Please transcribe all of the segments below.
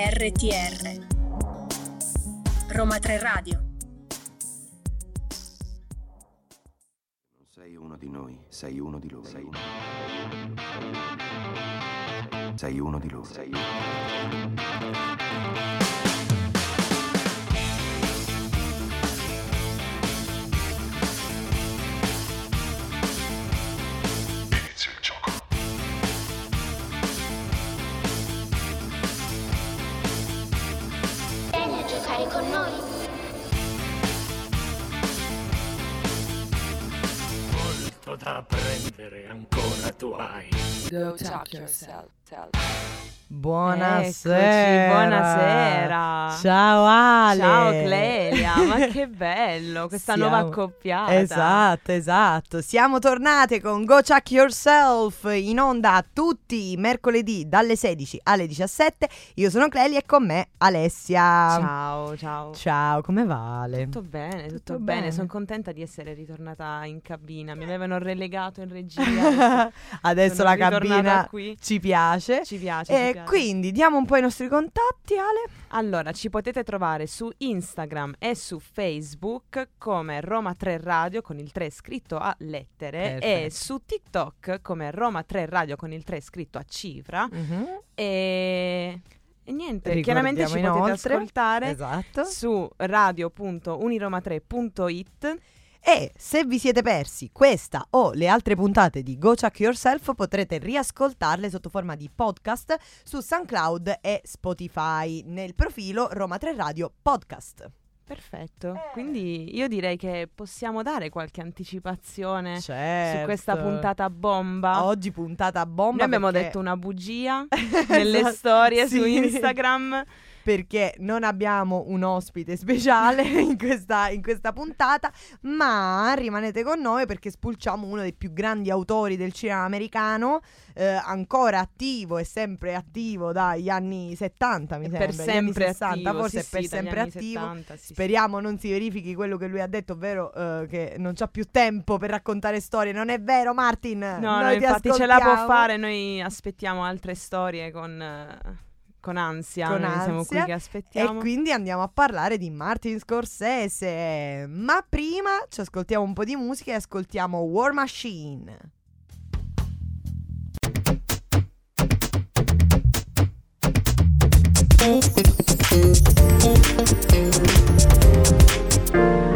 RTR Roma 3 Radio Non sei uno di noi, sei uno di loro. Sei uno, sei uno di loro. Sei uno. Ancora tu hai. Go talk yourself. Buonasera. Eccoci, buonasera. Ciao Ale. Ciao Clelia, ma che bello questa Siamo- nuova accoppiata. Esatto, esatto. Siamo tornate con Go Check Yourself in onda tutti i mercoledì dalle 16 alle 17. Io sono Clelia e con me Alessia. Ciao, ciao. Ciao, come va Ale? Tutto bene, tutto, Tutto bene. bene. Sono contenta di essere ritornata in cabina. Mi avevano relegato in regia. Adesso sono la ritornata cabina qui. ci piace. Ci piace. E ci piace. quindi diamo un po' i nostri contatti, Ale. Allora, ci potete trovare su Instagram e su Facebook come Roma 3 Radio con il 3 scritto a lettere e Perfetto. su TikTok come Roma 3 Radio con il 3 scritto a cifra e, e niente, chiaramente ci Ricordiamo potete inoltre- ascoltare Esatto. su radio.uniroma3.it E se vi siete persi questa o le altre puntate di Go Check Yourself potrete riascoltarle sotto forma di podcast su SoundCloud e Spotify nel profilo Roma 3 Radio Podcast. Perfetto, Eh. quindi io direi che possiamo dare qualche anticipazione Certo. su questa puntata bomba. Oggi puntata bomba Noi abbiamo perché- detto una bugia nelle Esatto, storie su sì. Instagram. Perché non abbiamo un ospite speciale in questa, in questa puntata, ma rimanete con noi perché spulciamo uno dei più grandi autori del cinema americano, eh, ancora attivo e sempre attivo dagli anni 70, mi sembra, per sempre 60, attivo, forse sì, è per sì, sempre attivo. 70, sì. Speriamo non si verifichi quello che lui ha detto, ovvero eh, che non c'ha più tempo per raccontare storie. Non è vero, Martin? No, Noi no, ti infatti ce la può fare, noi aspettiamo altre storie con, eh, con ansia, Con noi siamo qui ansia. che E aspettiamo. quindi andiamo a parlare di Martin Scorsese. Ma prima ci ascoltiamo un po' di musica e ascoltiamo War Machine.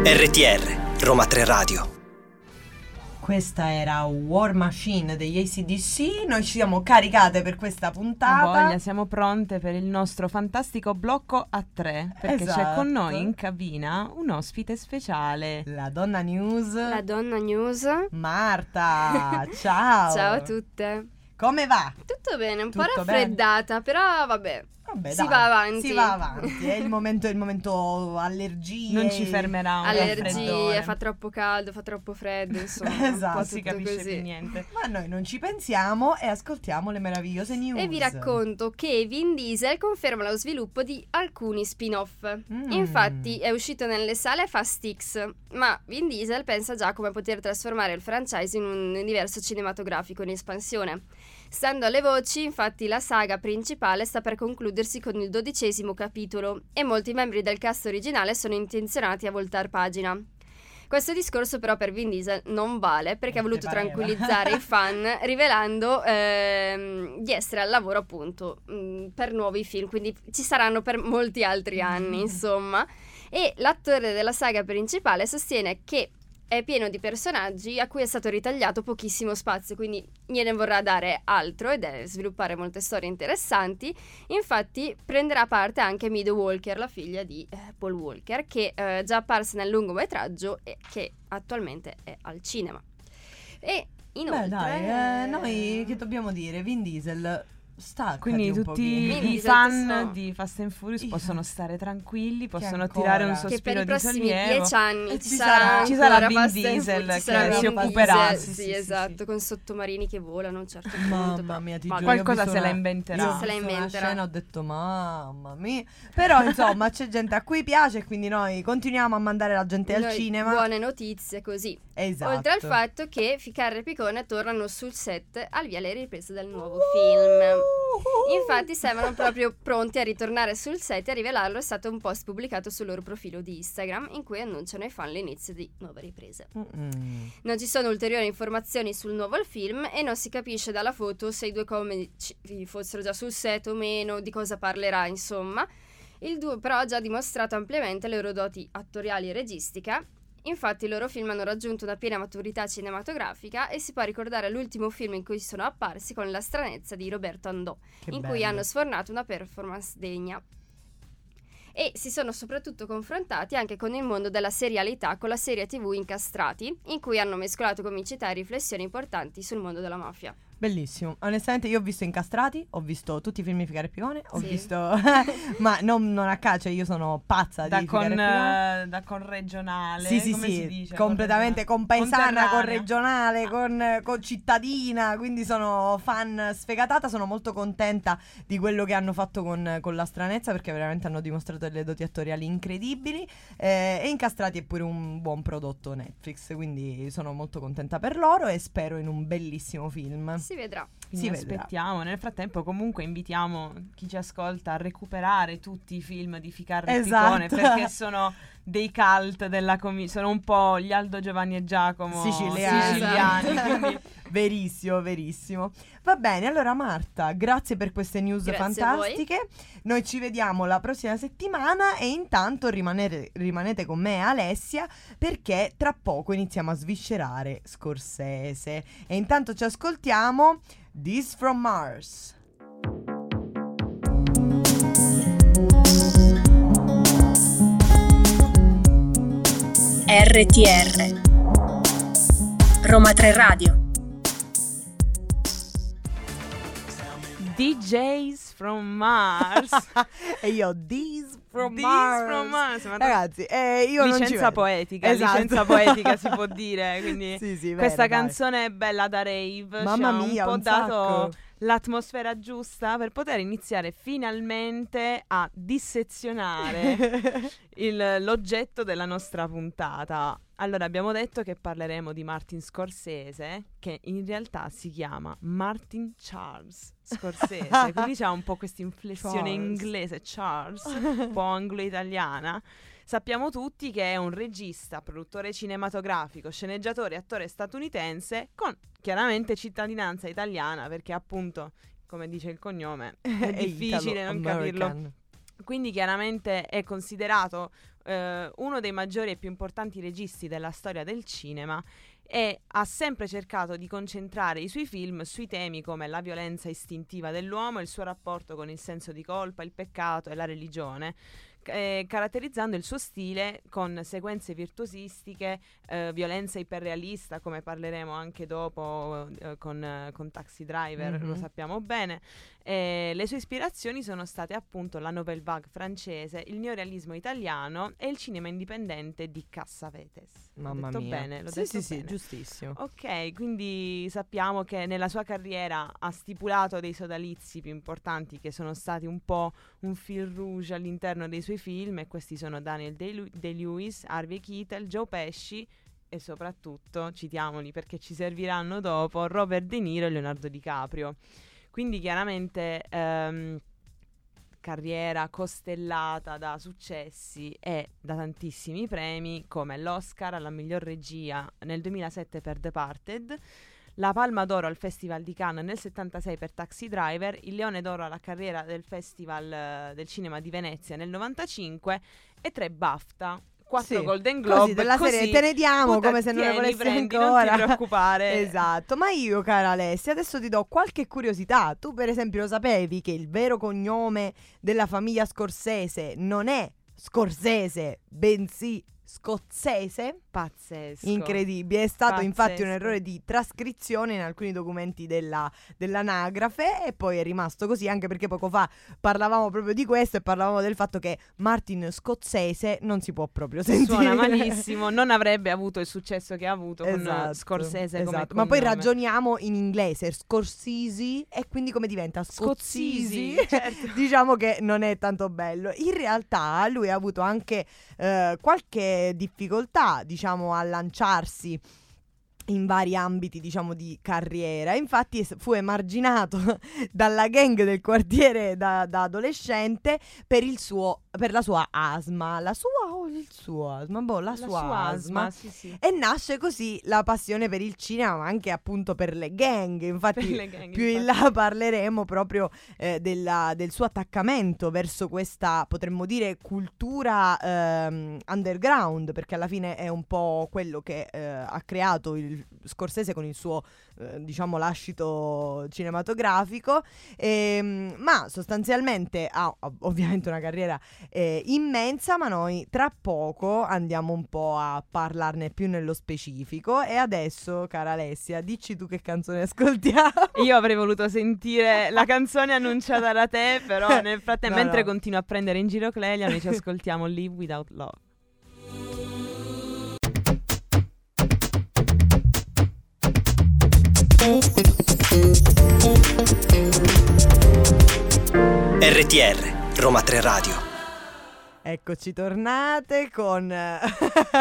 RTR Roma 3 Radio. Questa era War Machine degli ACDC. Noi ci siamo caricate per questa puntata. Voglia, siamo pronte per il nostro fantastico blocco a tre, perché c'è Esatto. con noi in cabina un ospite speciale. La donna news. La donna news. Marta, ciao. Ciao a tutte. Come va? Tutto bene, un po' Tutto bene? raffreddata, però vabbè. Vabbè, Si dai, va avanti. Si va avanti. È il momento, è il momento allergie. Non ci fermerà un Allergie, fa troppo caldo, fa troppo freddo, insomma. Esatto, Non si capisce così. più niente. Ma noi non ci pensiamo e ascoltiamo le meravigliose news. E vi racconto che Vin Diesel conferma lo sviluppo di alcuni spin-off. Mm. Infatti è uscito nelle sale Fast X, ma Vin Diesel pensa già come poter trasformare il franchise in un universo cinematografico in espansione. Stando alle voci, infatti, la saga principale sta per concludersi con il dodicesimo capitolo e molti membri del cast originale sono intenzionati a voltar pagina. Questo discorso però per Vin Diesel non vale perché ha voluto tranquillizzare i fan rivelando ehm, di essere al lavoro appunto mh, per nuovi film, quindi ci saranno per molti altri anni insomma. E l'attore della saga principale sostiene che è pieno di personaggi a cui è stato ritagliato pochissimo spazio, quindi gliene vorrà dare altro ed è sviluppare molte storie interessanti. Infatti prenderà parte anche Mido Walker, la figlia di eh, Paul Walker, che è già apparsa nel lungometraggio e che attualmente è al cinema. E inoltre... Beh, dai, eh, noi che dobbiamo dire? Vin Diesel sta Quindi tutti i fan di Fast and Furious Io- possono stare tranquilli, possono tirare un Che che per sospiro i di prossimi sollievo. dieci anni E ci, ci sarà, ci sarà Vin Diesel che ci sarà si Vin occuperà, sì, sì, sì, sì, esatto, sì. con sottomarini che volano a un certo punto. Mamma mia, ti Ma qualcosa se la inventerà. Se la inventerà. scena, ho detto mamma mia. Però insomma c'è gente a cui piace quindi noi continuiamo a mandare la gente al cinema. Buone notizie così. Esatto. Oltre al fatto che Ficarra e Picone tornano sul set al via le riprese del nuovo film. Infatti sembrano proprio pronti a ritornare sul set e a rivelarlo è stato un post pubblicato sul loro profilo di Instagram in cui annunciano ai fan l'inizio di nuove riprese. Mm-mm. Non ci sono ulteriori informazioni sul nuovo film e non si capisce dalla foto se i due comici fossero già sul set o meno, di cosa parlerà, insomma. Il duo però ha già dimostrato ampiamente le loro doti attoriali e registica. Infatti i loro film hanno raggiunto una piena maturità cinematografica e si può ricordare l'ultimo film in cui sono apparsi con La stranezza di Roberto Andò, Che in bello. cui hanno sfornato una performance degna. E si sono soprattutto confrontati anche con il mondo della serialità con la serie TV Incastrati, in cui hanno mescolato comicità e riflessioni importanti sul mondo della mafia. Bellissimo. Onestamente io ho visto Incastrati, ho visto tutti i film di Figaro e Picone, ho Sì. visto... ma non, non a caso, io sono pazza Da di con, Figaro e Picone. eh, da con regionale. Sì, sì, sì, dice? completamente Con con paesana, con regionale, con, con cittadina, quindi sono fan sfegatata, sono molto contenta di quello che hanno fatto con, con La Stranezza perché veramente hanno dimostrato delle doti attoriali incredibili eh, e Incastrati è pure un buon prodotto Netflix, quindi sono molto contenta per loro e spero in un bellissimo film. Si vedrà. Quindi Si vedrà. aspettiamo. Nel frattempo, comunque, invitiamo chi ci ascolta a recuperare tutti i film di Ficarra e Esatto. Picone perché sono dei cult della commedia. Sono un po' gli Aldo Giovanni e Giacomo Siciliani. siciliani, quindi verissimo, verissimo. Va bene, allora Marta, grazie per queste news Grazie fantastiche. Noi ci vediamo la prossima settimana e intanto rimanere- rimanete con me e Alessia perché tra poco iniziamo a sviscerare Scorsese. E intanto ci ascoltiamo This from Mars. RTR Roma 3 Radio DJs from Mars. e io This from This Mars. from Mars. Ragazzi, eh, io licenza poetica, Esatto. licenza poetica si può dire, quindi Sì, sì, questa dai. canzone è bella da rave, Mamma ci ha mia, un po' un dato sacco. L'atmosfera giusta per poter iniziare finalmente a dissezionare il- l'oggetto della nostra puntata. Allora, abbiamo detto che parleremo di Martin Scorsese, che in realtà si chiama Martin Charles Scorsese, quindi c'ha un po' questa inflessione Charles. inglese, Charles, un po' anglo-italiana. Sappiamo tutti che è un regista, produttore cinematografico, sceneggiatore e attore statunitense con chiaramente cittadinanza italiana perché appunto, come dice il cognome, è difficile non capirlo. Quindi chiaramente è considerato eh, uno dei maggiori e più importanti registi della storia del cinema e ha sempre cercato di concentrare i suoi film sui temi come la violenza istintiva dell'uomo, il suo rapporto con il senso di colpa, il peccato e la religione, eh, caratterizzando il suo stile con sequenze virtuosistiche, eh, violenza iperrealista, come parleremo anche dopo eh, con, con Taxi Driver, lo Mhm. sappiamo bene. Eh, le sue ispirazioni sono state appunto la nouvelle vague francese, il neorealismo italiano e il cinema indipendente di Cassavetes. L'ho Mamma detto mia. bene, l'ho sì, detto sì, sì, bene. giustissimo. Ok, quindi sappiamo che nella sua carriera ha stipulato dei sodalizi più importanti che sono stati un po' un fil rouge all'interno dei suoi film e questi sono Daniel Day- Day-Lewis, Harvey Keitel, Joe Pesci e soprattutto, citiamoli perché ci serviranno dopo, Robert De Niro e Leonardo DiCaprio. Quindi chiaramente ehm, carriera costellata da successi e da tantissimi premi come l'Oscar alla miglior regia nel 2007 per Departed, la Palma d'Oro al Festival di Cannes nel 76 per Taxi Driver, il Leone d'Oro alla carriera del Festival eh, del Cinema di Venezia nel 95 e tre BAFTA, quattro Sì, Golden Globe. Così della serie te ne diamo come se non ne volessi prendi, ancora. Non ti preoccupare. Esatto, ma io cara Alessia adesso ti do qualche curiosità. Tu per esempio lo sapevi che il vero cognome della famiglia Scorsese non è Scorsese, bensì scozzese? Pazzesco. Incredibile, è stato infatti un Pazzesco. errore di trascrizione in alcuni documenti della, dell'anagrafe e poi è rimasto così anche perché poco fa parlavamo proprio di questo e parlavamo del fatto che Martin Scozzese non si può proprio sentire. Suona malissimo, non avrebbe avuto il successo che ha avuto con Esatto, Scorsese come esatto. Ma poi ragioniamo in inglese, Scorsese e quindi come diventa? Scozzisi, certo. diciamo che non è tanto bello. In realtà lui ha avuto anche eh, qualche difficoltà, diciamo, a lanciarsi in vari ambiti, diciamo, di carriera. Infatti fu emarginato dalla gang del quartiere da, da adolescente per, il suo, per la sua asma. La sua o il suo asma? Boh, la, sua, asma. sì, sì. E nasce così la passione per il cinema, ma anche appunto per le gang. Infatti, le gang, più in infatti. là parleremo proprio eh, della- del suo attaccamento verso questa, potremmo dire, cultura ehm, underground, perché alla fine è un po' quello che eh, ha creato il Scorsese con il suo, eh, diciamo, lascito cinematografico. Ehm, ma sostanzialmente ha ov- ovviamente una carriera eh, immensa, ma noi tra poco andiamo un po' a parlarne più nello specifico. E adesso, cara Alessia, dici tu che canzone ascoltiamo. Io avrei voluto sentire la canzone annunciata da te, però nel frattempo, No, mentre no. continua a prendere in giro Clelia, noi ci ascoltiamo Live Without Love. RTR, Roma 3 Radio. Eccoci tornate con eh,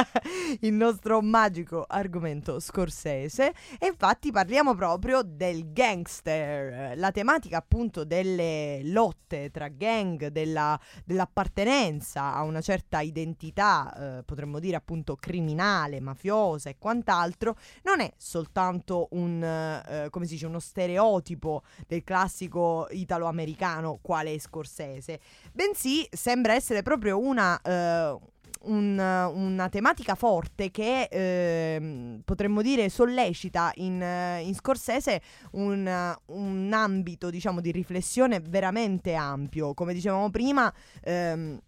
il nostro magico argomento scorsese. E infatti parliamo proprio del gangster, eh, la tematica appunto delle lotte tra gang, della- dell'appartenenza a una certa identità, eh, potremmo dire appunto criminale, mafiosa e quant'altro, non è soltanto un, eh, come si dice, uno stereotipo del classico italo-americano quale è Scorsese, bensì sembra essere proprio una, eh, un- una tematica forte che ehm, potremmo dire sollecita in, eh, in Scorsese un, eh, un ambito diciamo di riflessione veramente ampio. Come dicevamo prima, ehm,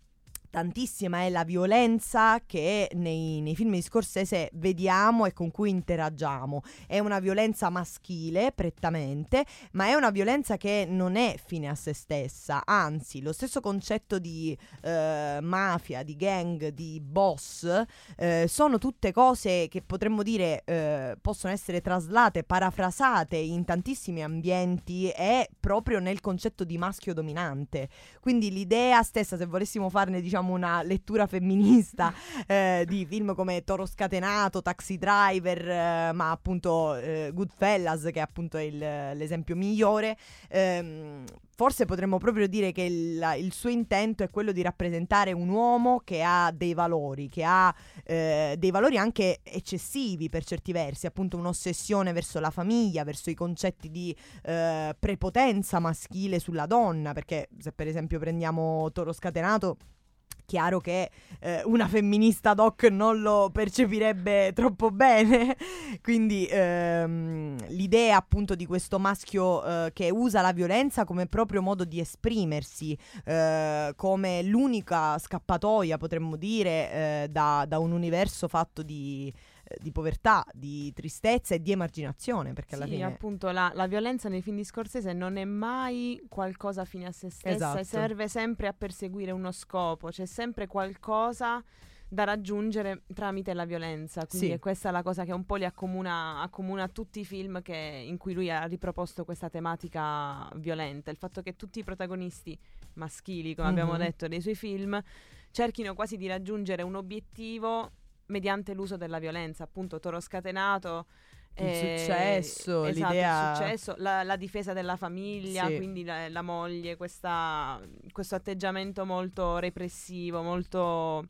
tantissima è la violenza che nei, nei film di Scorsese vediamo e con cui interagiamo. È una violenza maschile, prettamente, ma è una violenza che non è fine a se stessa, anzi lo stesso concetto di eh, mafia, di gang, di boss, eh, sono tutte cose che potremmo dire eh, possono essere traslate, parafrasate in tantissimi ambienti e proprio nel concetto di maschio dominante. Quindi l'idea stessa, se volessimo farne diciamo una lettura femminista eh, di film come Toro Scatenato, Taxi Driver, eh, ma appunto eh, Goodfellas, che appunto è il- l'esempio migliore, ehm, forse potremmo proprio dire che il, il suo intento è quello di rappresentare un uomo che ha dei valori, che ha eh, dei valori anche eccessivi per certi versi, appunto un'ossessione verso la famiglia, verso i concetti di eh, prepotenza maschile sulla donna, perché se per esempio prendiamo Toro Scatenato chiaro che eh, una femminista doc non lo percepirebbe troppo bene. Quindi ehm, l'idea appunto di questo maschio eh, che usa la violenza come proprio modo di esprimersi, eh, come l'unica scappatoia, potremmo dire, eh, da, da un universo fatto di, di povertà, di tristezza e di emarginazione. Perché alla Sì, fine. appunto la, la violenza nei film di Scorsese non è mai qualcosa fine a se stessa Esatto. e serve sempre a perseguire uno scopo, c'è sempre qualcosa da raggiungere tramite la violenza, quindi Sì. è questa la cosa che un po' li accomuna, accomuna tutti i film che- in cui lui ha riproposto questa tematica violenta, il fatto che tutti i protagonisti maschili, come abbiamo Mhm. detto, dei suoi film, cerchino quasi di raggiungere un obiettivo mediante l'uso della violenza, appunto Toro Scatenato. Il eh, successo, esatto, l'idea- il successo, la, la difesa della famiglia, Sì. quindi la, la moglie, questa- questo atteggiamento molto repressivo, molto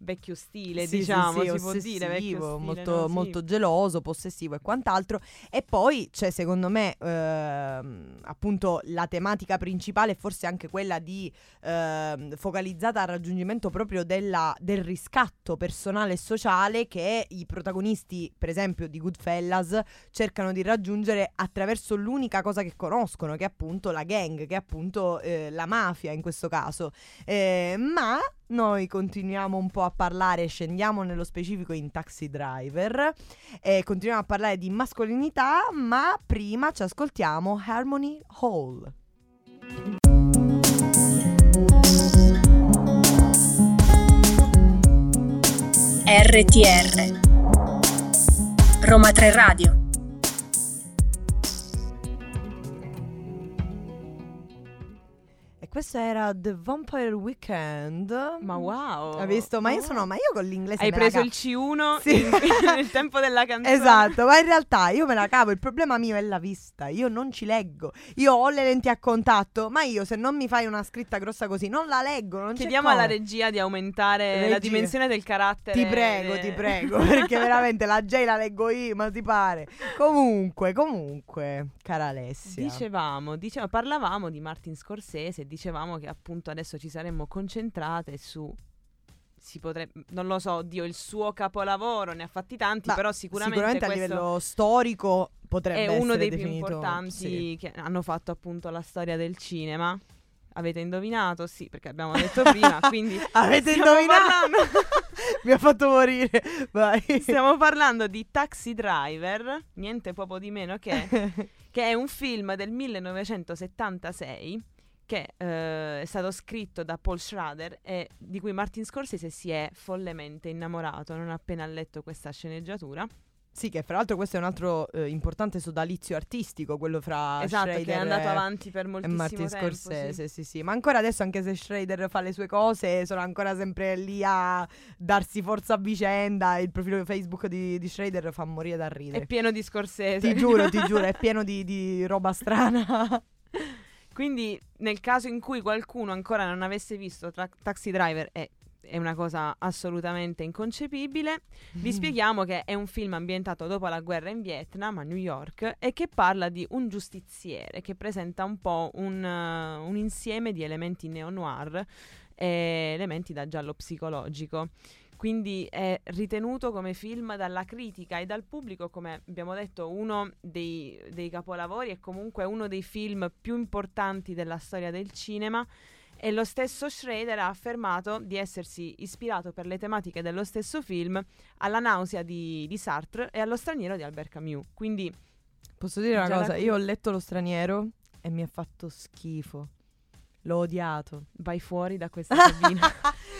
vecchio stile, Sì, sì, diciamo, sì, si può dire stile, molto, no? Sì. molto geloso, possessivo e quant'altro. E poi c'è secondo me ehm, appunto la tematica principale, forse anche quella di ehm, focalizzata al raggiungimento proprio della- del riscatto personale e sociale che i protagonisti, per esempio di Goodfellas, cercano di raggiungere attraverso l'unica cosa che conoscono, che è appunto la gang, che è appunto eh, la mafia in questo caso. Eh, ma noi continuiamo un po' a parlare, scendiamo nello specifico in Taxi Driver e continuiamo a parlare di mascolinità, ma prima ci ascoltiamo Harmony Hall. RTR Roma 3 Radio E questo era The Vampire Weekend. Ma wow. Hai visto? Ma io wow. sono, ma io con l'inglese Hai la preso il C1 Sì. in- nel tempo della canzone. Esatto, ma in realtà io me la cavo, il problema mio è la vista, io non ci leggo. Io ho le lenti a contatto, ma io se non mi fai una scritta grossa così non la leggo, non Chiediamo alla regia di aumentare la Regia. dimensione del carattere. Ti prego, de- ti prego, perché veramente la J la leggo io, ma ti pare. Comunque, comunque, cara Alessia. Dicevamo, diceva- parlavamo di Martin Scorsese, dicevamo che appunto adesso ci saremmo concentrate su si potrebbe, non lo so, Dio, il suo capolavoro, ne ha fatti tanti, Ma però sicuramente, Sicuramente a livello storico potrebbe è uno essere dei più definito- importanti sì. che hanno fatto appunto la storia del cinema. Avete indovinato? Sì, perché abbiamo detto prima, quindi Avete indovinato? Mi ha fatto morire. Vai. Stiamo parlando di Taxi Driver, niente poco di meno che, che è un film del 1976 che eh, è stato scritto da Paul Schrader e di cui Martin Scorsese si è follemente innamorato non appena ha letto questa sceneggiatura. Sì, che fra l'altro questo è un altro eh, importante sodalizio artistico, quello fra esatto, che è Schrader andato e- avanti per e moltissimo Martin tempo. Scorsese, sì. sì. sì, Ma ancora adesso, anche se Schrader fa le sue cose, sono ancora sempre lì a darsi forza a vicenda. Il profilo Facebook di, di Schrader fa morire da È ridere. pieno di Scorsese. Ti giuro, ti giuro, è pieno di, di roba strana. Quindi, nel caso in cui qualcuno ancora non avesse visto Tra- Taxi Driver, è, è una cosa assolutamente inconcepibile. Vi spieghiamo che è un film ambientato dopo la guerra in Vietnam, a New York, e che parla di un giustiziere che presenta un po' un, eh, un insieme di elementi neo-noir e elementi da giallo psicologico. Quindi è ritenuto come film dalla critica e dal pubblico, come abbiamo detto, uno dei, dei capolavori e comunque uno dei film più importanti della storia del cinema. E lo stesso Schrader ha affermato di essersi ispirato per le tematiche dello stesso film alla nausea di, di Sartre e allo straniero di Albert Camus. Quindi Posso dire una cosa? qui- Io ho letto Lo straniero e mi ha fatto schifo. L'ho odiato. vai fuori da questa cabina.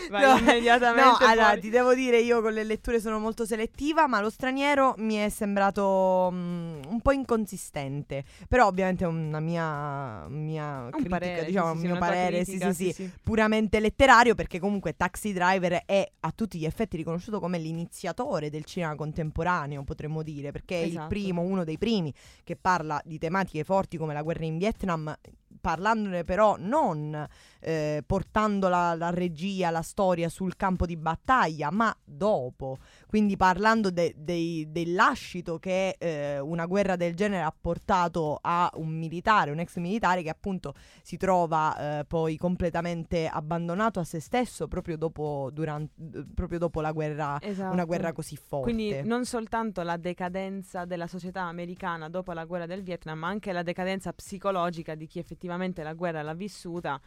Vai No, immediatamente No, allora fuori. ti devo dire, io con le letture sono molto selettiva, ma lo straniero mi è sembrato mm, un po' inconsistente. Però ovviamente è una mia, mia Un critica, parere, diciamo, sì, sì, mio parere, critica, sì, sì, sì, puramente letterario, perché comunque Taxi Driver è a tutti gli effetti riconosciuto come l'iniziatore del cinema contemporaneo, potremmo dire, perché è il Esatto. primo, uno dei primi che parla di tematiche forti come la guerra in Vietnam, parlandone però non eh, portando la, la regia, la storia sul campo di battaglia, ma dopo, quindi parlando de- dei- del lascito che eh, una guerra del genere ha portato a un militare, un ex militare che appunto si trova eh, poi completamente abbandonato a se stesso proprio dopo, duran- eh, proprio dopo la guerra, Esatto. una guerra così forte. Quindi non soltanto la decadenza della società americana dopo la guerra del Vietnam, ma anche la decadenza psicologica di chi effettivamente la guerra l'ha vissuta.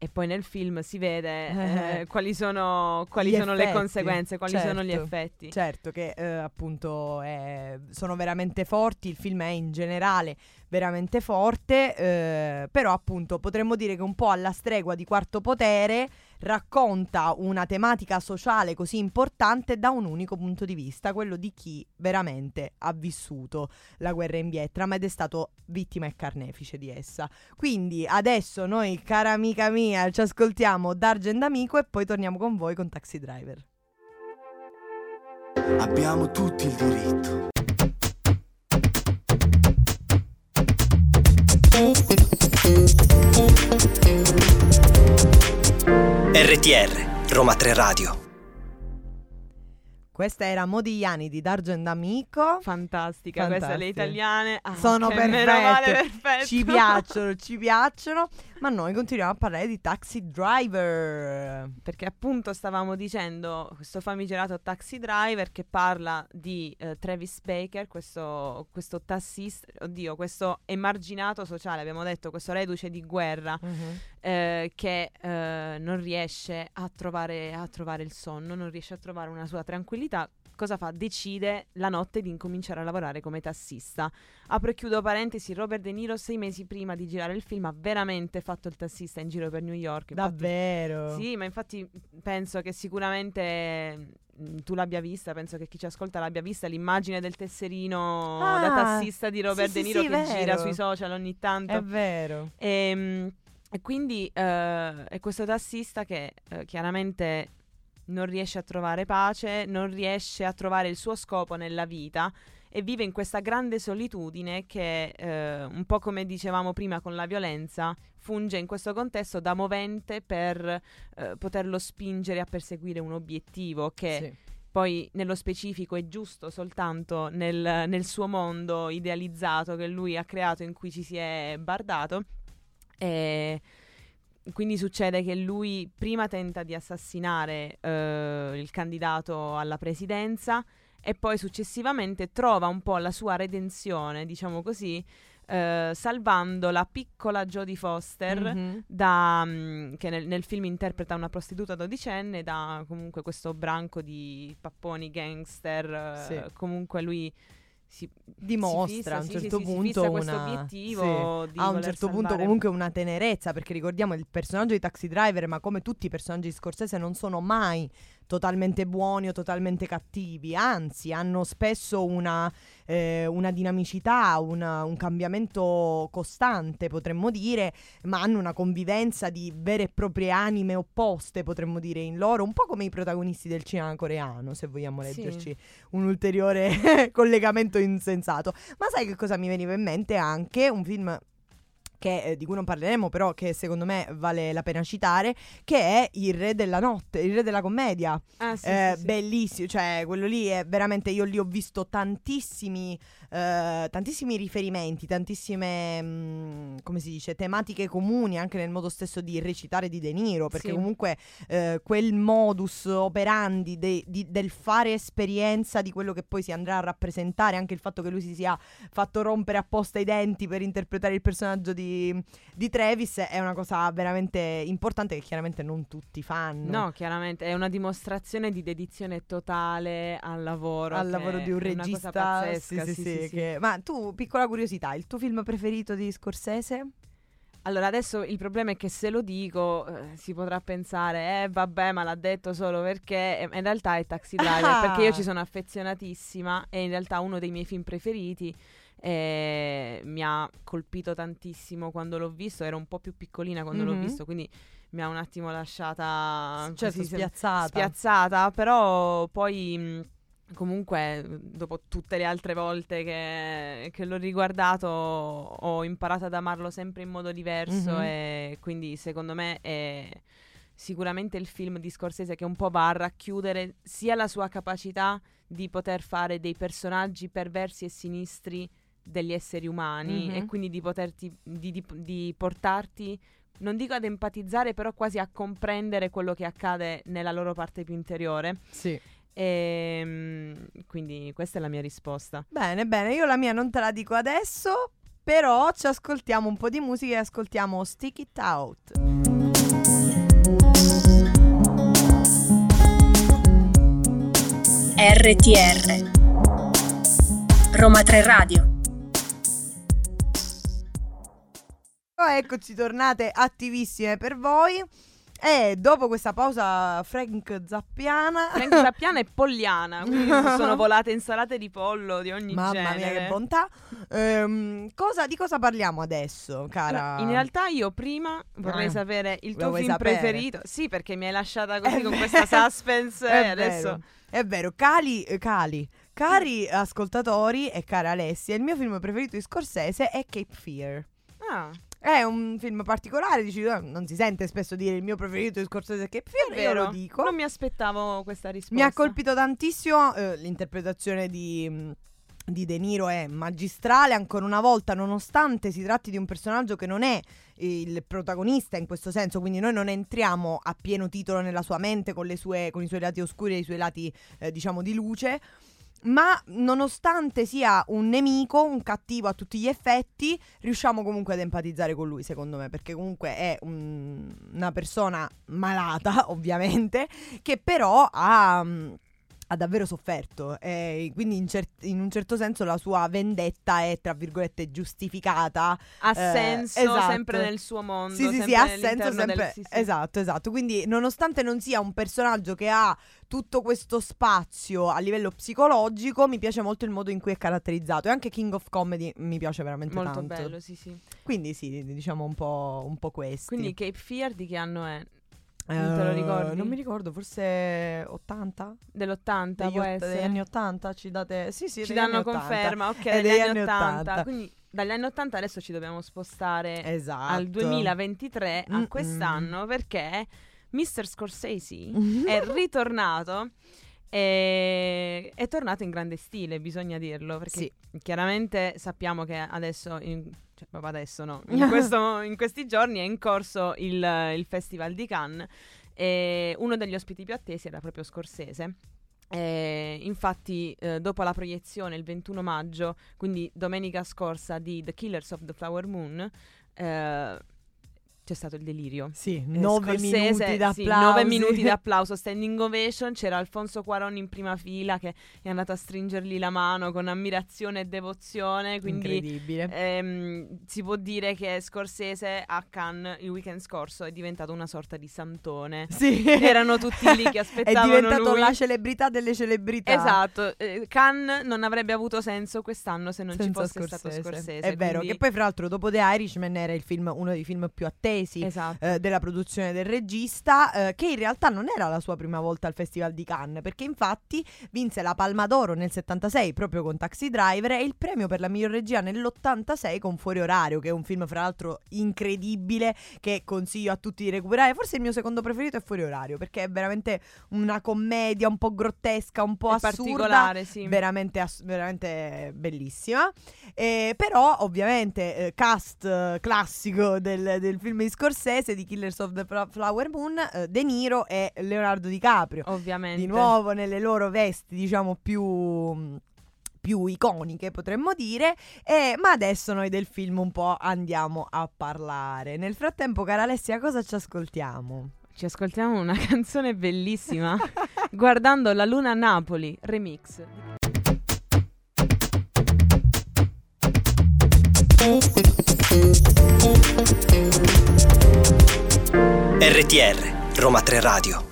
E poi nel film si vede eh, Eh. quali sono, quali sono le conseguenze, quali sono gli certo. effetti. Certo che eh, appunto è- sono veramente forti, il film è in generale veramente forte, eh, però appunto potremmo dire che un po' alla stregua di Quarto Potere racconta una tematica sociale così importante da un unico punto di vista, quello di chi veramente ha vissuto la guerra in Vietnam ed è stato vittima e carnefice di essa. Quindi adesso noi, cara amica mia, ci ascoltiamo D'Argent Amico e poi torniamo con voi con Taxi Driver. Abbiamo tutti il diritto. RTR, Roma 3 Radio. Questa era Modigliani di D'Argent Amico. Fantastica, queste le italiane. Ah, Sono perfette. male, perfetto. Ci piacciono, ci piacciono. Ma noi continuiamo a parlare di Taxi Driver. Perché appunto stavamo dicendo questo famigerato taxi driver che parla di eh, Travis Baker, questo, questo tassista, oddio, questo emarginato sociale, abbiamo detto, questo reduce di guerra eh, che eh, non riesce a trovare, a trovare il sonno, non riesce a trovare una sua tranquillità. Cosa fa? Decide la notte di incominciare a lavorare come tassista. Apro e chiudo parentesi, Robert De Niro sei mesi prima di girare il film ha veramente fatto il tassista in giro per New York. Infatti- Davvero? Sì, ma infatti penso che sicuramente tu l'abbia vista, penso che chi ci ascolta l'abbia vista, l'immagine del tesserino Ah, da tassista di Robert sì, De sì, Niro sì, che gira vero. sui social ogni tanto. È vero. Ehm, e quindi eh, è questo tassista che eh, chiaramente non riesce a trovare pace, non riesce a trovare il suo scopo nella vita e vive in questa grande solitudine che, eh, un po' come dicevamo prima con la violenza, funge in questo contesto da movente per eh, poterlo spingere a perseguire un obiettivo che Sì. poi nello specifico è giusto soltanto nel, nel suo mondo idealizzato che lui ha creato in cui ci si è bardato. E quindi succede che lui prima tenta di assassinare eh, il candidato alla presidenza e poi successivamente trova un po' la sua redenzione, diciamo così, eh, salvando la piccola Jodie Foster Mhm. da, mm, che nel, nel film interpreta una prostituta dodicenne da comunque questo branco di papponi gangster eh, Sì. comunque lui si Dimostra a un si fissa, sì, certo sì, punto una obiettivo sì. di a un certo punto comunque una tenerezza perché ricordiamo il personaggio di Taxi Driver ma come tutti i personaggi di Scorsese non sono mai totalmente buoni o totalmente cattivi anzi hanno spesso una, eh, una dinamicità una- un cambiamento costante potremmo dire ma hanno una convivenza di vere e proprie anime opposte potremmo dire in loro un po' come i protagonisti del cinema coreano se vogliamo Sì. leggerci un ulteriore collegamento insensato ma sai che cosa mi veniva in mente anche un film che, eh, di cui non parleremo, però che secondo me vale la pena citare, che è Il Re della Notte, Il Re della Commedia. Ah, sì, Eh, sì, sì. Bellissimo, cioè quello lì è veramente, io lì ho visto tantissimi, eh, tantissimi riferimenti, tantissime, mm, come si dice, tematiche comuni anche nel modo stesso di recitare di De Niro, perché comunque eh, quel modus operandi de- di- del fare esperienza di quello che poi si andrà a rappresentare, anche il fatto che lui si sia fatto rompere apposta i denti per interpretare il personaggio di, di Travis è una cosa veramente importante che chiaramente non tutti fanno. No, chiaramente è una dimostrazione di dedizione totale al lavoro. al lavoro di un è regista. pazzesca, sì, sì, sì, che- Ma tu, piccola curiosità, il tuo film preferito di Scorsese? Allora, adesso il problema è che se lo dico eh, si potrà pensare, eh vabbè, ma l'ha detto solo perché, in realtà è Taxi Driver, Ah! perché io ci sono affezionatissima e in realtà uno dei miei film preferiti eh, mi ha colpito tantissimo quando l'ho visto, ero un po' più piccolina quando Mhm. l'ho visto, quindi mi ha un attimo lasciata Certo, così, se- spiazzata. spiazzata, però poi mh, comunque dopo tutte le altre volte che, che l'ho riguardato ho imparato ad amarlo sempre in modo diverso Mhm. e quindi secondo me è sicuramente il film di Scorsese che un po' va a racchiudere sia la sua capacità di poter fare dei personaggi perversi e sinistri degli esseri umani Mhm. e quindi di poterti di, di- di portarti non dico ad empatizzare, però quasi a comprendere quello che accade nella loro parte più interiore. Sì. E quindi questa è la mia risposta. Bene, bene, io la mia non te la dico adesso, però ci ascoltiamo un po' di musica e ascoltiamo Stick It Out. RTR Roma 3 Radio eccoci tornate attivissime per voi. E dopo questa pausa Frank Zappiana Frank Zappiana e Pogliana, quindi sono volate insalate di pollo di ogni Mamma genere. mia, che bontà. Ehm, cosa- di cosa parliamo adesso, cara? In realtà io prima vorrei Ah. sapere il tuo film sapere? preferito. Sì, perché mi hai lasciata così È con vero. questa suspense È e adesso vero, è vero. Cali, eh, cali, cari ascoltatori e cara Alessia, il mio film preferito di Scorsese è Cape Fear. Ah, È un film particolare, dici, eh, non si sente spesso dire il mio preferito di Scorsese Fear, è io lo dico. Non mi aspettavo questa risposta. Mi ha colpito tantissimo eh, l'interpretazione di, mh, di De Niro è magistrale ancora una volta, nonostante si tratti di un personaggio che non è il protagonista in questo senso, quindi noi non entriamo a pieno titolo nella sua mente con, le sue- con i suoi lati oscuri e i suoi lati, eh, diciamo, di luce. Ma nonostante sia un nemico, un cattivo a tutti gli effetti, riusciamo comunque ad empatizzare con lui, secondo me, perché comunque è un- una persona malata, ovviamente, che però ha, mm, ha davvero sofferto e quindi in, cer- in un certo senso la sua vendetta è tra virgolette giustificata Ha Eh, senso esatto. sempre nel suo mondo. sì sì sì ha senso sempre del- sì, sì. esatto esatto quindi nonostante non sia un personaggio che ha tutto questo spazio a livello psicologico mi piace molto il modo in cui è caratterizzato e anche King of Comedy mi piace veramente Molto tanto bello, sì, sì. quindi sì diciamo un po', un po' questi Quindi Cape Fear di che anno è? Non te lo Eh, ricordi? non mi ricordo forse 80 Dell'80 degli, può essere? degli anni 80 ci date sì sì ci degli danno 80. conferma, ok, È degli anni 80. Quindi dagli anni 80 adesso ci dobbiamo spostare esatto al 2023, a Mm-mm. quest'anno, perché Mr. Scorsese è ritornato e è tornato in grande stile, bisogna dirlo, perché Sì. chiaramente sappiamo che adesso, in- cioè proprio adesso no, in, questo- in questi giorni è in corso il, il Festival di Cannes e uno degli ospiti più attesi era proprio Scorsese. E infatti, eh, dopo la proiezione il 21 maggio, quindi domenica scorsa, di The Killers of the Flower Moon, eh, c'è stato il delirio. sì Eh, 9 Scorsese, minuti sì, d'applauso nove minuti d'applauso, standing ovation. C'era Alfonso Cuarón in prima fila che è andato a stringergli la mano con ammirazione e devozione. Quindi incredibile ehm, si può dire che Scorsese a Cannes il weekend scorso è diventato una sorta di santone. sì Erano tutti lì che è aspettavano diventato lui. la celebrità delle celebrità Esatto, eh, Cannes non avrebbe avuto senso quest'anno se non senza ci fosse stato Scorsese. È vero, quindi- che poi fra l'altro dopo The Irishman era il film, uno dei film più attesi Esatto. eh, della produzione del regista, eh, che in realtà non era la sua prima volta al Festival di Cannes, perché infatti vinse la Palma d'Oro nel 76 proprio con Taxi Driver e il premio per la miglior regia nell'86 con Fuori Orario, che è un film fra l'altro incredibile che consiglio a tutti di recuperare. Forse il mio secondo preferito è Fuori Orario, perché è veramente una commedia un po' grottesca, un po' È assurda sì. veramente, ass- veramente bellissima. Eh, però, ovviamente, eh, cast eh, classico del, del film di Scorsese di Killers of the Flower Moon, eh, De Niro e Leonardo DiCaprio. Ovviamente. Di nuovo nelle loro vesti, diciamo, più più iconiche potremmo dire eh, ma adesso noi del film un po' andiamo a parlare nel frattempo cara Alessia cosa ci ascoltiamo? Ci ascoltiamo una canzone bellissima guardando la luna a Napoli remix. RTR, Roma 3 Radio.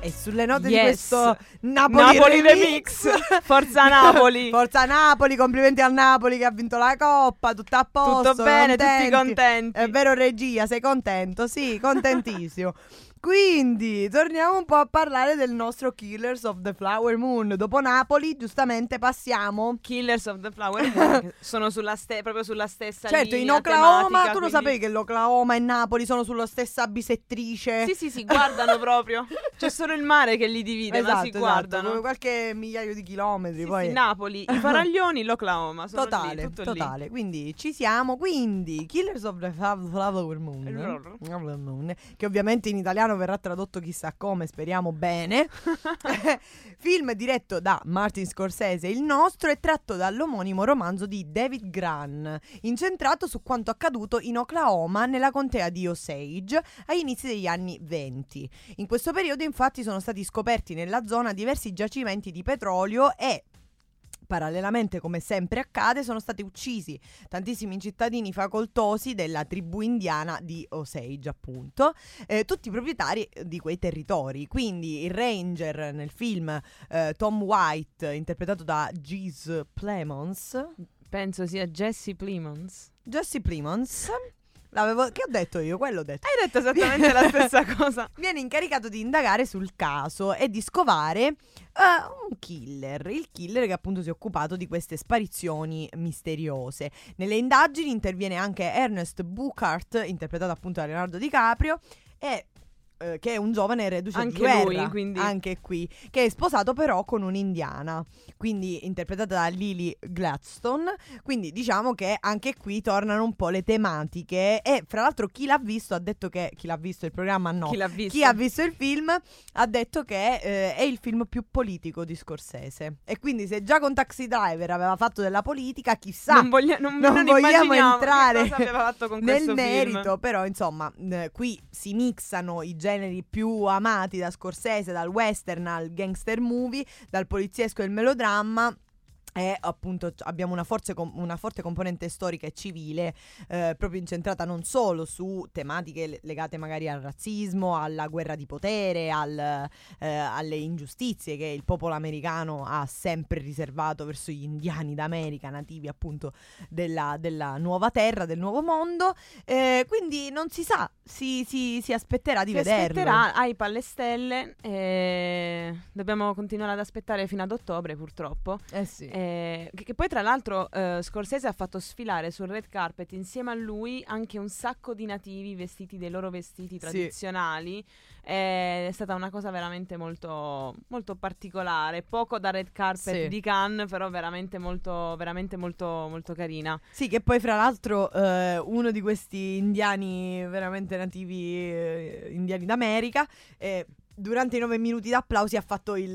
e sulle note di Yes. questo Napoli, Napoli remix, remix. Forza Napoli. Forza Napoli, complimenti al Napoli che ha vinto la coppa, tutto a posto. Tutto bene, contenti. tutti contenti. È vero regia, sei contento? Sì, contentissimo. Quindi, torniamo un po' a parlare del nostro Killers of the Flower Moon. Dopo Napoli, giustamente passiamo Killers of the Flower Moon sono sulla ste- proprio sulla stessa Certo, in linea Oklahoma, tematica, tu lo quindi- sapevi che l'Oklahoma e Napoli sono sulla stessa bisettrice? Sì, sì, si guardano proprio. C'è solo il mare che li divide, ma si esatto, guardano. come qualche migliaio di chilometri. Sì, poi... sì, Napoli, i faraglioni, l'Oklahoma. Sono Totale, lì, tutto lì. totale. Quindi ci siamo. Quindi, Killers of the Flower Moon. Flower Moon, che ovviamente in italiano verrà tradotto chissà come, speriamo bene. Film diretto da Martin Scorsese, il nostro, è tratto dall'omonimo romanzo di David Gran, incentrato su quanto accaduto in Oklahoma, nella contea di Osage, agli inizi degli anni 20. In questo periodo, infatti, sono stati scoperti nella zona diversi giacimenti di petrolio e Parallelamente, come sempre accade, sono stati uccisi tantissimi cittadini facoltosi della tribù indiana di Osage, appunto, eh, tutti proprietari di quei territori. Quindi il ranger nel film eh, Tom White, interpretato da Giz Plemons, Penso sia Jesse Plemons. Jesse Plemons, l'avevo, che ho detto io? Quello ho detto. Hai detto esattamente la stessa cosa. viene incaricato di indagare sul caso e di scovare eh, un killer, il killer che appunto si è occupato di queste sparizioni misteriose. Nelle indagini interviene anche Ernest Buchart, interpretato appunto da Leonardo DiCaprio, e eh, che è un giovane reduce Anche di guerra, lui, quindi. anche qui, che è sposato però con un'indiana, quindi interpretata da Lily Gladstone, quindi diciamo che anche qui tornano un po' le tematiche e fra l'altro chi l'ha visto ha detto che chi l'ha visto il programma no, Chi l'ha visto? chi ha visto il film ha detto che eh, è il film più politico di Scorsese. E quindi se già con Taxi Driver aveva fatto della politica, chissà non, voglia- non- non non vogliamo entrare nel merito, film. però insomma, eh, qui si mixano i generi generi più amati da Scorsese, dal western al gangster movie, dal poliziesco al melodramma e appunto abbiamo una, forze una forte componente storica e civile eh, proprio incentrata non solo su tematiche le- legate magari al razzismo, alla guerra di potere, al, eh, alle ingiustizie che il popolo americano ha sempre riservato verso gli indiani d'America, nativi appunto della, della nuova terra, del nuovo mondo. Eh, quindi non si sa, si, si- si aspetterà di Si vederlo. aspetterà Hype alle stelle. e dobbiamo continuare ad aspettare fino ad ottobre, purtroppo. Eh sì. Eh, che, che poi, tra l'altro, eh, Scorsese ha fatto sfilare sul red carpet insieme a lui anche un sacco di nativi vestiti dei loro vestiti tradizionali. Eh, È stata una cosa veramente molto, molto particolare. Poco da red carpet Sì. di Cannes, però veramente molto, veramente molto, molto carina. Sì, che poi fra l'altro eh, uno di questi indiani veramente nativi, eh, indiani d'America, durante i nove minuti d'applausi ha fatto il,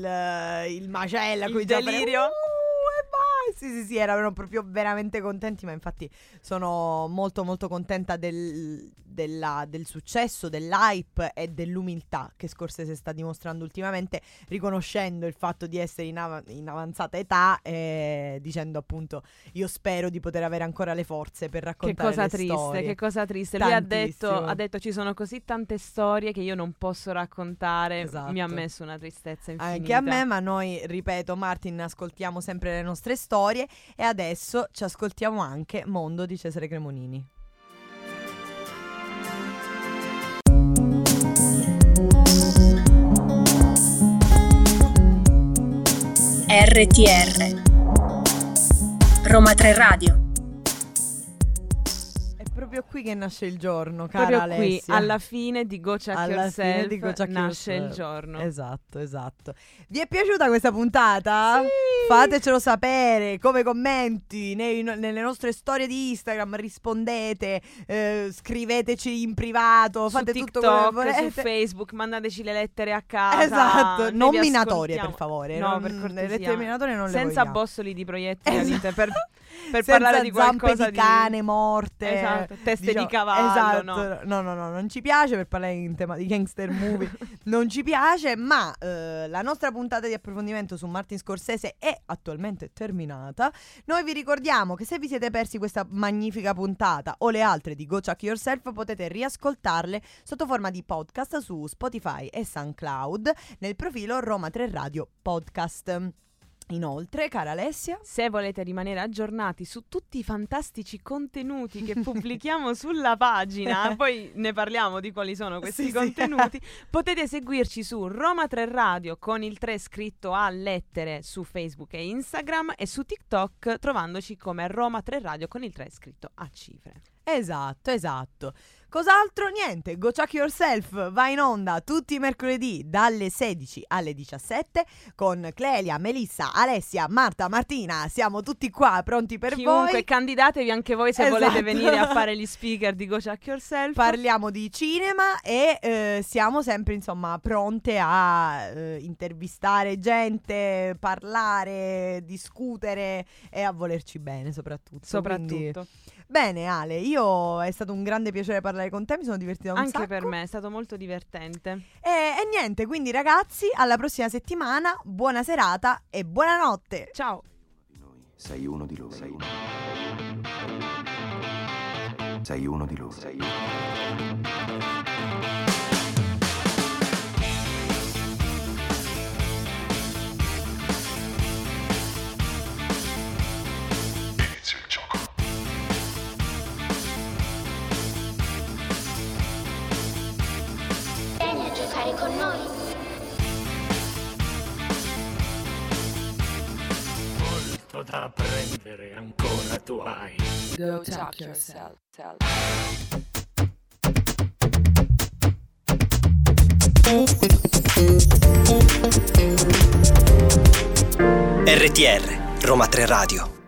il macella, Il coi giappone- delirio. Uh, e vai! Sì, sì, sì, erano proprio veramente contenti, ma infatti sono molto molto contenta del, della- del successo, dell'hype e dell'umiltà che Scorsese sta dimostrando ultimamente, riconoscendo il fatto di essere in, av- in avanzata età e dicendo appunto io spero di poter avere ancora le forze per Che raccontare cosa le triste, storie. che cosa triste. Lui ha detto, ha detto ci sono così tante storie che io non posso raccontare. Esatto. Mi ha messo una tristezza infinita. Anche a me, ma noi, ripeto, Martin, ascoltiamo sempre le nostre storie e adesso ci ascoltiamo anche Mondo di Cesare Cremonini. RTR Roma 3 Radio proprio qui che nasce il giorno, cara Proprio qui, Alessia. alla fine di Go Check Alla Yourself, di Go Check nasce Yourself. il giorno. Esatto, esatto. Vi è piaciuta questa puntata? Sì! Fatecelo sapere come commenti nei- nelle nostre storie di Instagram, rispondete, eh, scriveteci in privato, fate tutto quello che TikTok, volete. su Facebook, mandateci le lettere a casa. Esatto, noi non minatorie per favore. No, non- per le cortesia. lettere minatorie non le Senza bossoli di proiettili Esatto. per, per parlare di zampe qualcosa di cane morte. Esatto, teste diciamo- di cavallo, Esatto, no. no, no, no, non ci piace per parlare in tema di gangster movie. non ci piace, ma eh, la nostra puntata di approfondimento su Martin Scorsese è attualmente terminata. Noi vi ricordiamo che se vi siete persi questa magnifica puntata o le altre di Go Chuck Yourself potete riascoltarle sotto forma di podcast su Spotify e SoundCloud nel profilo Roma 3 Radio Podcast. Inoltre, cara Alessia, Se volete rimanere aggiornati su tutti i fantastici contenuti che pubblichiamo sulla pagina, poi ne parliamo di quali sono questi Sì, sì. contenuti, potete seguirci su Roma 3 Radio con il 3 scritto a lettere su Facebook e Instagram e su TikTok trovandoci come Roma 3 Radio con il 3 scritto a cifre. Esatto, esatto. Cos'altro? Niente, Go Chuck Yourself va in onda tutti i mercoledì dalle 16 alle 17 con Clelia, Melissa, Alessia, Marta, Martina. Siamo tutti qua pronti per Chiunque, voi. candidatevi anche voi se Esatto. volete venire a fare gli speaker di Go Check Yourself. Parliamo di cinema e eh, siamo sempre insomma pronte a eh, intervistare gente, parlare, discutere e a volerci bene soprattutto. Quindi- Soprattutto. Bene Ale, io è stato un grande piacere parlare con te, mi sono divertita un Anche sacco. per me è stato molto divertente. E, e niente, quindi ragazzi, alla prossima settimana, buona serata e buonanotte. Ciao. Sei uno di loro. Sei uno di loro. Sei uno di loro. Sei uno. Giocare con noi. Molto da apprendere ancora tu hai. Go talk yourself. RTR Roma 3 Radio